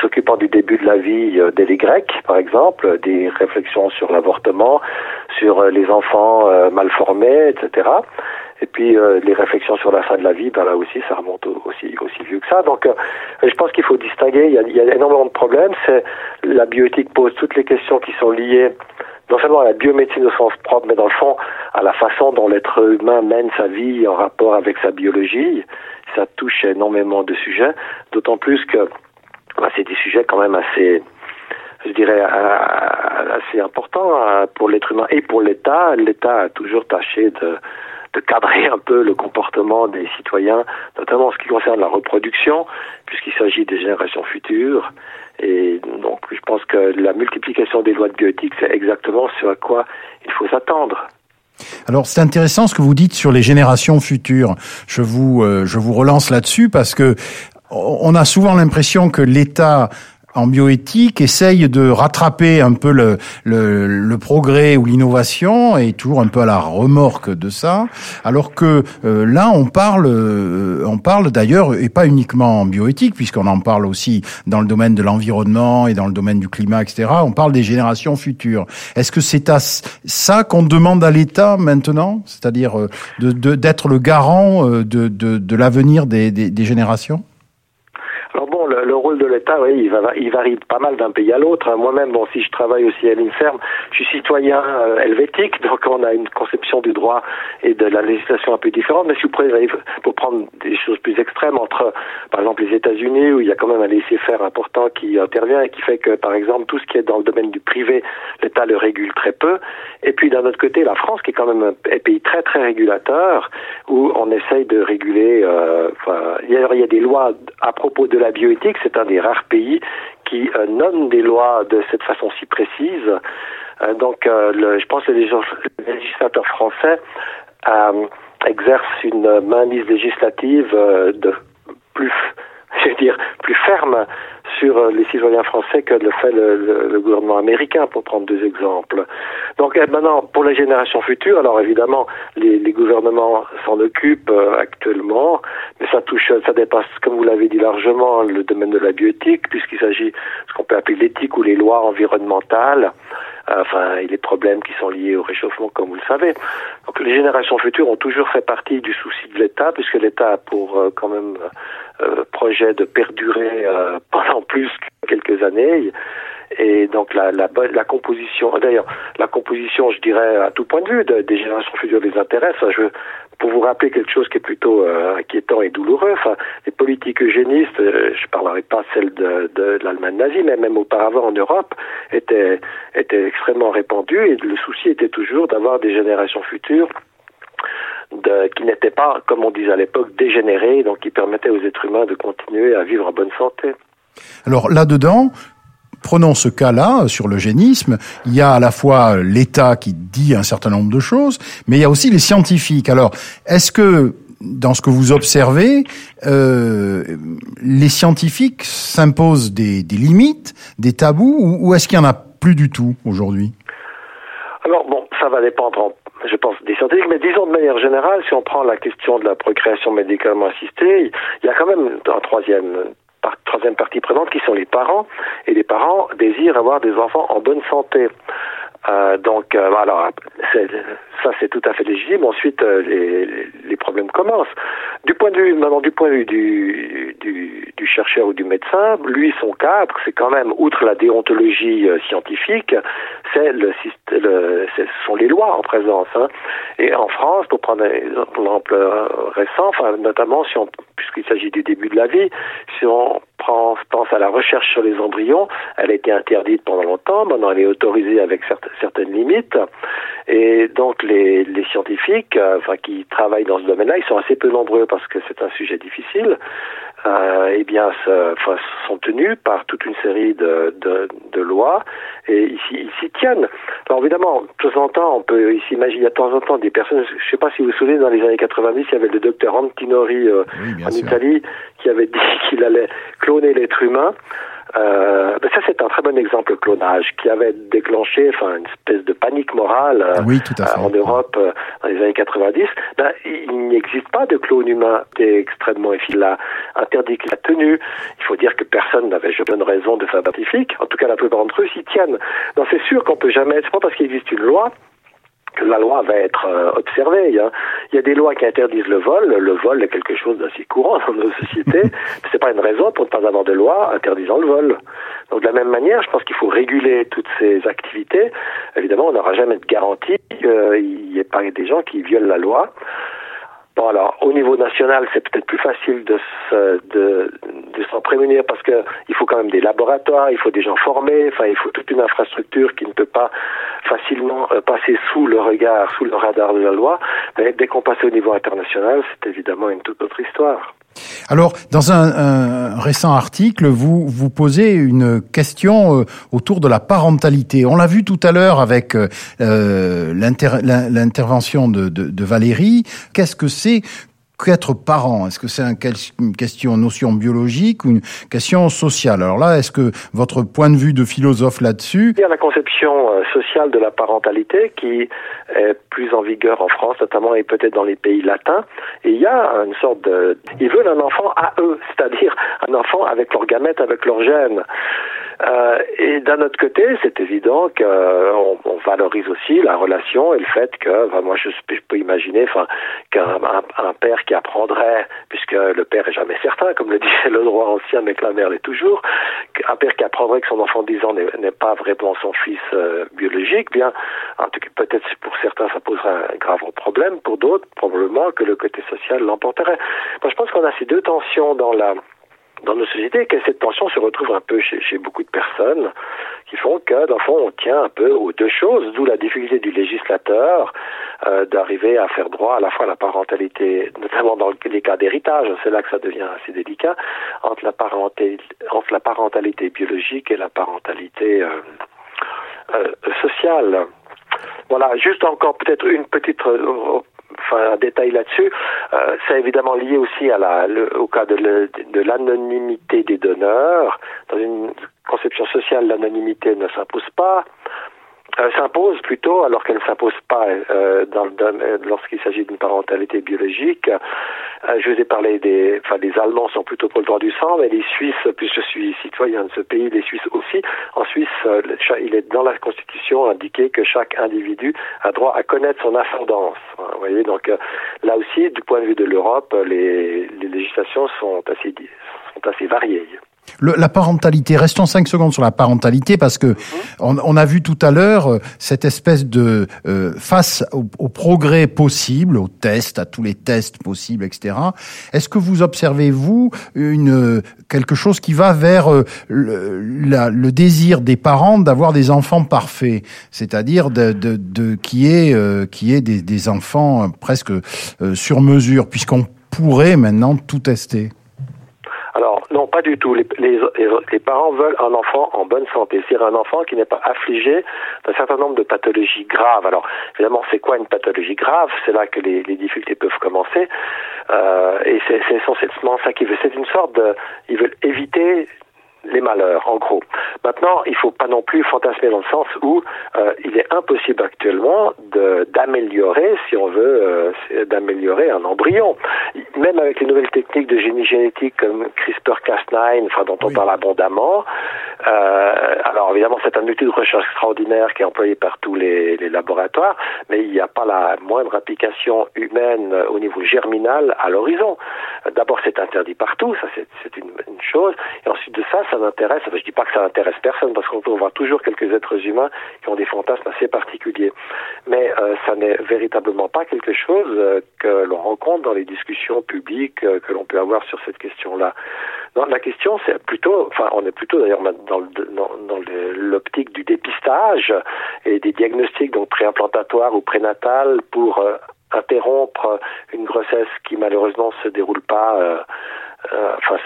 s'occupant du début de la vie euh, dès les Grecs, par exemple, des réflexions sur l'avortement, sur euh, les enfants euh, mal formés, etc. Et puis les réflexions sur la fin de la vie, ben là aussi, ça remonte aussi aussi vieux que ça. Donc, je pense qu'il faut distinguer. Il y, a, énormément de problèmes. C'est la bioéthique pose toutes les questions qui sont liées non seulement à la biomédecine au sens propre, mais dans le fond à la façon dont l'être humain mène sa vie en rapport avec sa biologie. Ça touche énormément de sujets, d'autant plus que bah, c'est des sujets quand même assez, je dirais, assez importants hein, pour l'être humain et pour l'État. L'État a toujours tâché de, de cadrer un peu le comportement des citoyens, notamment en ce qui concerne la reproduction, puisqu'il s'agit des générations futures. Et donc, je pense que la multiplication des lois de bioéthique, c'est exactement ce à quoi il faut s'attendre. Alors c'est intéressant ce que vous dites sur les générations futures. Je vous euh, je vous relance là-dessus parce que on a souvent l'impression que l'État en bioéthique essaye de rattraper un peu le, le, le progrès ou l'innovation et toujours un peu à la remorque de ça, alors que euh, là on parle, euh, on parle d'ailleurs et pas uniquement en bioéthique puisqu'on en parle aussi dans le domaine de l'environnement et dans le domaine du climat, etc. On parle des générations futures. Est-ce que c'est à ça qu'on demande à l'État maintenant, c'est-à-dire euh, de, d'être le garant de, de, de l'avenir des, des générations alors bon, le, le de l'État, oui, il, va, il varie pas mal d'un pays à l'autre. Moi-même, bon, si je travaille aussi à l'INSERM, je suis citoyen euh, helvétique, donc on a une conception du droit et de la législation un peu différente. Mais si vous prenez, pour prendre des choses plus extrêmes, entre, par exemple, les États-Unis, où il y a quand même un laisser-faire important qui intervient et qui fait que, par exemple, tout ce qui est dans le domaine du privé, l'État le régule très peu. Et puis, d'un autre côté, la France, qui est quand même un pays très, très régulateur, où on essaye de réguler, euh, enfin, il y a des lois à propos de la bioéthique, c'est un des rares pays qui euh, nomme des lois de cette façon si précise. Euh, donc, euh, le, je pense que les législateurs français euh, exercent une mainmise législative de plus, je veux dire, plus ferme sur euh, les citoyens français que le fait le, le, le, gouvernement américain, pour prendre deux exemples. Donc maintenant, pour les générations futures, alors évidemment, les, les gouvernements s'en occupent euh, actuellement, mais ça touche, ça dépasse, comme vous l'avez dit largement, le domaine de la bioéthique, puisqu'il s'agit de ce qu'on peut appeler l'éthique ou les lois environnementales enfin, et les problèmes qui sont liés au réchauffement, comme vous le savez. Donc les générations futures ont toujours fait partie du souci de l'État, puisque l'État a pour euh, quand même euh, projet de perdurer euh, pendant plus que quelques années. Et donc la, la, la composition, d'ailleurs, la composition, je dirais, à tout point de vue de, des générations futures les intéresse. Pour vous rappeler quelque chose qui est plutôt euh, inquiétant et douloureux, les politiques eugénistes, euh, je parlerai pas celle de, de, l'Allemagne nazie, mais même auparavant en Europe, étaient, étaient extrêmement répandues et le souci était toujours d'avoir des générations futures de, qui n'étaient pas, comme on disait à l'époque, dégénérées, donc qui permettaient aux êtres humains de continuer à vivre en bonne santé. Alors là-dedans, prenons ce cas-là sur l'eugénisme, il y a à la fois l'État qui dit un certain nombre de choses, mais il y a aussi les scientifiques. Alors, est-ce que dans ce que vous observez, euh, les scientifiques s'imposent des, des, limites, des tabous, ou, ou est-ce qu'il y en a plus du tout aujourd'hui? Alors bon, ça va dépendre, je pense, des scientifiques, mais disons de manière générale, si on prend la question de la procréation médicalement assistée, il y a quand même un troisième troisième partie prenante qui sont les parents et les parents désirent avoir des enfants en bonne santé. Euh, donc, euh, alors, ça c'est tout à fait légitime. Ensuite, euh, les, les, problèmes commencent. Du point de vue, maintenant, du point de vue du, du, du chercheur ou du médecin, lui, son cadre, c'est quand même, outre la déontologie euh, scientifique, c'est le, le ce sont les lois en présence. Hein. Et en France, pour prendre un exemple récent, enfin, notamment si on, puisqu'il s'agit du début de la vie, si on prend, pense à la recherche sur les embryons, elle a été interdite pendant longtemps, maintenant elle est autorisée avec certaines limites. Et donc les, les scientifiques, euh, enfin qui travaillent dans ce domaine-là, ils sont assez peu nombreux parce que c'est un sujet difficile. Euh, eh bien, sont tenus par toute une série de, de, de lois et ils, ils s'y tiennent. Alors évidemment, de temps en temps, on peut s'imaginer, il y a de temps en temps des personnes, je ne sais pas si vous vous souvenez, dans les années 90, il y avait le docteur Antinori euh, en Italie qui avait dit qu'il allait cloner l'être humain. Euh, ben ça, c'est un très bon exemple, le clonage, qui avait déclenché enfin, une espèce de panique morale euh, euh, en Europe dans les années 90. Ben, il n'existe pas de clone humain qui extrêmement efficace. interdit qu'il a tenu. Il faut dire que personne n'avait jamais raison de faire scientifique. En tout cas, la plupart d'entre eux s'y tiennent. Donc, c'est sûr qu'on peut jamais, c'est pas parce qu'il existe une loi la loi va être euh, observée. Hein. Il y a des lois qui interdisent le vol. Le vol est quelque chose d'assez courant dans nos sociétés. C'est pas une raison pour ne pas avoir de loi interdisant le vol. Donc de la même manière, je pense qu'il faut réguler toutes ces activités. Évidemment, on n'aura jamais de garantie qu'il n'y ait pas des gens qui violent la loi. Bon alors, au niveau national, c'est peut-être plus facile de, de, de s'en prémunir parce que il faut quand même des laboratoires, il faut des gens formés, enfin il faut toute une infrastructure qui ne peut pas facilement euh, passer sous le regard, sous le radar de la loi. Mais dès qu'on passe au niveau international, c'est évidemment une toute autre histoire. Alors, dans un, récent article, vous vous posez une question euh, autour de la parentalité. On l'a vu tout à l'heure avec euh, l'intervention de, de, de Valérie. Qu'est-ce que c'est qu'être parent Est-ce que c'est une question notion biologique ou une question sociale? Alors là, est-ce que votre point de vue de philosophe là-dessus Il y a la conception euh, sociale de la parentalité qui est plus en vigueur en France notamment et peut-être dans les pays latins. Et il y a une sorte de... Ils veulent un enfant à eux, c'est-à-dire un enfant avec leurs gamètes, avec leurs gènes. Euh, et d'un autre côté, c'est évident qu'on on valorise aussi la relation et le fait que, enfin, moi, je, peux imaginer, qu'un un, père qui apprendrait, puisque le père est jamais certain, comme le disait le droit ancien, mais que la mère l'est toujours, un père qui apprendrait que son enfant de 10 ans n'est pas vraiment son fils euh, biologique, bien, en tout cas, peut-être pour certains, ça poserait un grave problème, pour d'autres, probablement que le côté social l'emporterait. Moi, je pense qu'on a ces deux tensions dans la dans nos sociétés que cette tension se retrouve un peu chez, chez beaucoup de personnes qui font que, dans le fond, on tient un peu aux deux choses, d'où la difficulté du législateur euh, d'arriver à faire droit à la fois à la parentalité, notamment dans les cas d'héritage, c'est là que ça devient assez délicat, entre la, parentalité, entre la parentalité biologique et la parentalité euh, euh, sociale. Voilà, juste encore peut-être une petite enfin un détail là-dessus. Euh, c'est évidemment lié aussi à la, au cas de, de l'anonymité des donneurs. Dans une conception sociale, l'anonymité ne s'impose pas. Euh, s'impose plutôt alors qu'elle ne s'impose pas euh, dans, lorsqu'il s'agit d'une parentalité biologique. Euh, je vous ai parlé des, enfin les Allemands sont plutôt pour le droit du sang, mais les Suisses, puisque je suis citoyen de ce pays, les Suisses aussi. En Suisse, il est dans la Constitution indiqué que chaque individu a droit à connaître son ascendance. Vous voyez, donc là aussi, du point de vue de l'Europe, les, les législations sont assez sont assez variées la parentalité, restons cinq secondes sur la parentalité parce que on, a vu tout à l'heure euh, cette espèce de euh, face au, progrès possible, aux tests, à tous les tests possibles, etc. Est-ce que vous observez vous une quelque chose qui va vers euh, le, désir des parents d'avoir des enfants parfaits, c'est-à-dire de, de, de, qui est qui est des, des enfants presque sur mesure, puisqu'on pourrait maintenant tout tester? Non, pas du tout. Les, les, les, parents veulent un enfant en bonne santé, c'est-à-dire un enfant qui n'est pas affligé d'un certain nombre de pathologies graves. Alors, évidemment, c'est quoi une pathologie grave? C'est là que les, les, difficultés peuvent commencer. Euh, et c'est essentiellement ça qu'ils veulent. C'est une sorte de... Ils veulent éviter les malheurs, en gros. Maintenant, il ne faut pas non plus fantasmer dans le sens où euh, il est impossible actuellement d'améliorer, si on veut, euh, d'améliorer un embryon. Même avec les nouvelles techniques de génie génétique comme CRISPR-Cas9, enfin, dont on parle abondamment, euh, alors évidemment, c'est un outil de recherche extraordinaire qui est employé par tous les, les laboratoires, mais il n'y a pas la moindre application humaine au niveau germinal à l'horizon. D'abord, c'est interdit partout, ça c'est une, une chose, et ensuite de ça, ça n'intéresse, enfin, je dis pas que ça n'intéresse personne, parce qu'on voir toujours quelques êtres humains qui ont des fantasmes assez particuliers. Mais euh, ça n'est véritablement pas quelque chose euh, que l'on rencontre dans les discussions publiques euh, que l'on peut avoir sur cette question-là. Non, la question, c'est plutôt, enfin, on est plutôt d'ailleurs dans, dans, l'optique du dépistage et des diagnostics donc préimplantatoire ou prénatal pour interrompre une grossesse qui malheureusement se déroule pas euh, euh, enfin,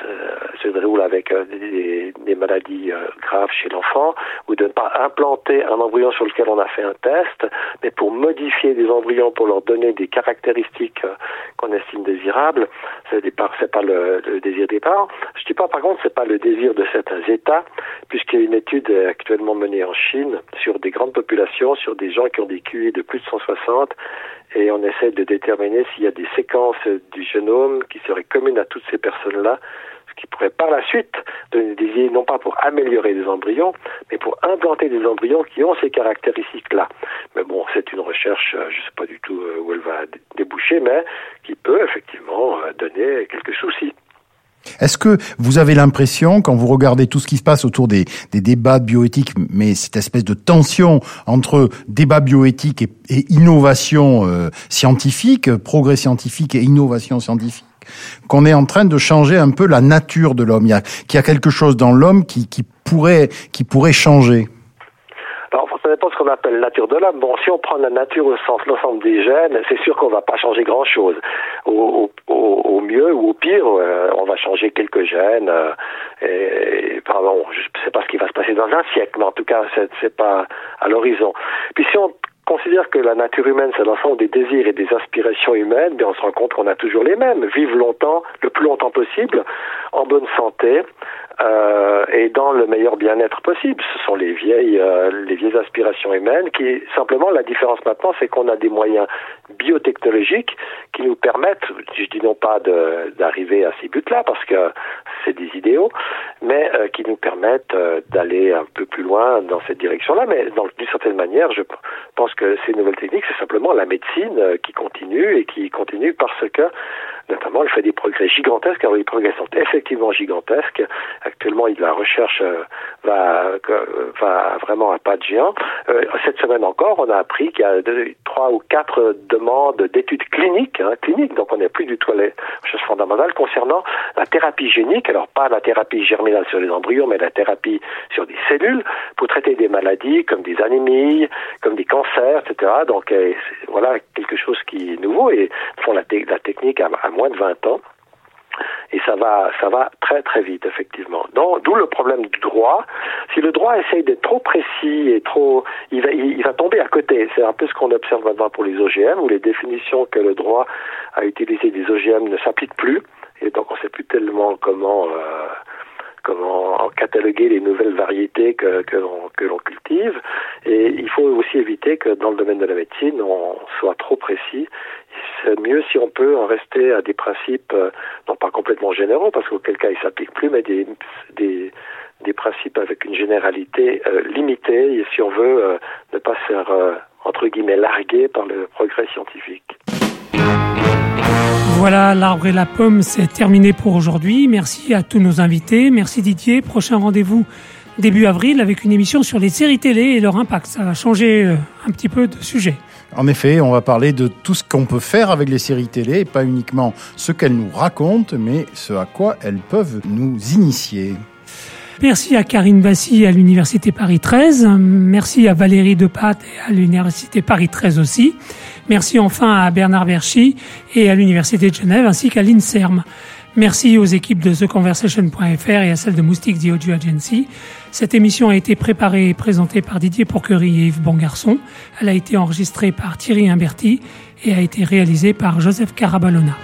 se déroule avec euh, des, maladies graves chez l'enfant, ou de ne pas implanter un embryon sur lequel on a fait un test, mais pour modifier des embryons pour leur donner des caractéristiques qu'on estime désirables, c'est c'est pas le, le, désir des parents. Je dis pas par contre c'est pas le désir de certains États, puisqu'il y a une étude actuellement menée en Chine sur des grandes populations, sur des gens qui ont des QI de plus de 160 et on essaie de déterminer s'il y a des séquences du génome qui seraient communes à toutes ces personnes-là, ce qui pourrait par la suite donner des idées non pas pour améliorer des embryons, mais pour implanter des embryons qui ont ces caractéristiques-là. Mais bon, c'est une recherche, euh, je ne sais pas du tout euh, où elle va déboucher, mais qui peut effectivement euh, donner quelques soucis. Est-ce que vous avez l'impression, quand vous regardez tout ce qui se passe autour des, débats de bioéthique, mais cette espèce de tension entre débat bioéthique et, innovation euh, scientifique, progrès scientifique et innovation scientifique, qu'on est en train de changer un peu la nature de l'homme, qu'il y a quelque chose dans l'homme qui pourrait changer ça dépend de ce qu'on appelle nature de l'homme. Bon, si on prend la nature au sens l'ensemble des gènes, c'est sûr qu'on va pas changer grand-chose. Au, mieux ou au pire, euh, on va changer quelques gènes. Euh, et, pardon, je sais pas ce qui va se passer dans un siècle, mais en tout cas, c'est pas à l'horizon. Puis si on considère que la nature humaine, c'est l'ensemble des désirs et des aspirations humaines, bien on se rend compte qu'on a toujours les mêmes. Vivre longtemps, le plus longtemps possible, en bonne santé, euh, et dans le meilleur bien-être possible. Ce sont les vieilles, euh, les vieilles aspirations humaines qui, simplement, la différence maintenant, c'est qu'on a des moyens biotechnologiques qui nous permettent, je dis non pas d'arriver à ces buts-là, parce que c'est des idéaux, mais euh, qui nous permettent euh, d'aller un peu plus loin dans cette direction-là. Mais d'une certaine manière, je pense que ces nouvelles techniques, c'est simplement la médecine euh, qui continue et qui continue parce que notamment, elle fait des progrès gigantesques. Alors, les progrès sont effectivement gigantesques. Actuellement, la recherche euh, va, va vraiment à pas de géant. Euh, cette semaine encore, on a appris qu'il y a trois ou quatre demandes d'études cliniques, hein, cliniques, donc on n'est plus du tout à la recherche fondamentale concernant la thérapie génique. Alors, pas la thérapie germinale sur les embryons, mais la thérapie sur des cellules pour traiter des maladies comme des anémies, comme des cancers, etc. Donc, euh, voilà quelque chose qui est nouveau et font la, technique à moins de 20 ans. Et ça va, ça va très très vite, effectivement. D'où le problème du droit. Si le droit essaye d'être trop précis et trop, il va, il, va tomber à côté. C'est un peu ce qu'on observe maintenant pour les OGM, où les définitions que le droit a utilisées des OGM ne s'appliquent plus. Et donc on ne sait plus tellement comment euh, comment cataloguer les nouvelles variétés que, que l'on cultive. Et il faut aussi éviter que dans le domaine de la médecine, on soit trop précis. C'est mieux si on peut en rester à des principes, euh, non pas complètement généraux, parce qu'auquel cas ils s'appliquent plus, mais des, des, des, principes avec une généralité euh, limitée, et si on veut euh, ne pas se faire, entre guillemets, larguer par le progrès scientifique. Voilà, l'arbre et la pomme, c'est terminé pour aujourd'hui. Merci à tous nos invités. Merci Didier. Prochain rendez-vous début avril avec une émission sur les séries télé et leur impact. Ça va changer euh, un petit peu de sujet. En effet, on va parler de tout ce qu'on peut faire avec les séries télé, et pas uniquement ce qu'elles nous racontent, mais ce à quoi elles peuvent nous initier. Merci à Karine Vassy à l'Université Paris 13. Merci à Valérie Depat et à l'Université Paris 13 aussi. Merci enfin à Bernard Verchy et à l'Université de Genève ainsi qu'à l'INSERM. Merci aux équipes de TheConversation.fr et à celle de Moustique The Agency. Cette émission a été préparée et présentée par Didier Pourquerie et Yves Bongarçon. Elle a été enregistrée par Thierry Imberti et a été réalisée par Joseph Carabalona.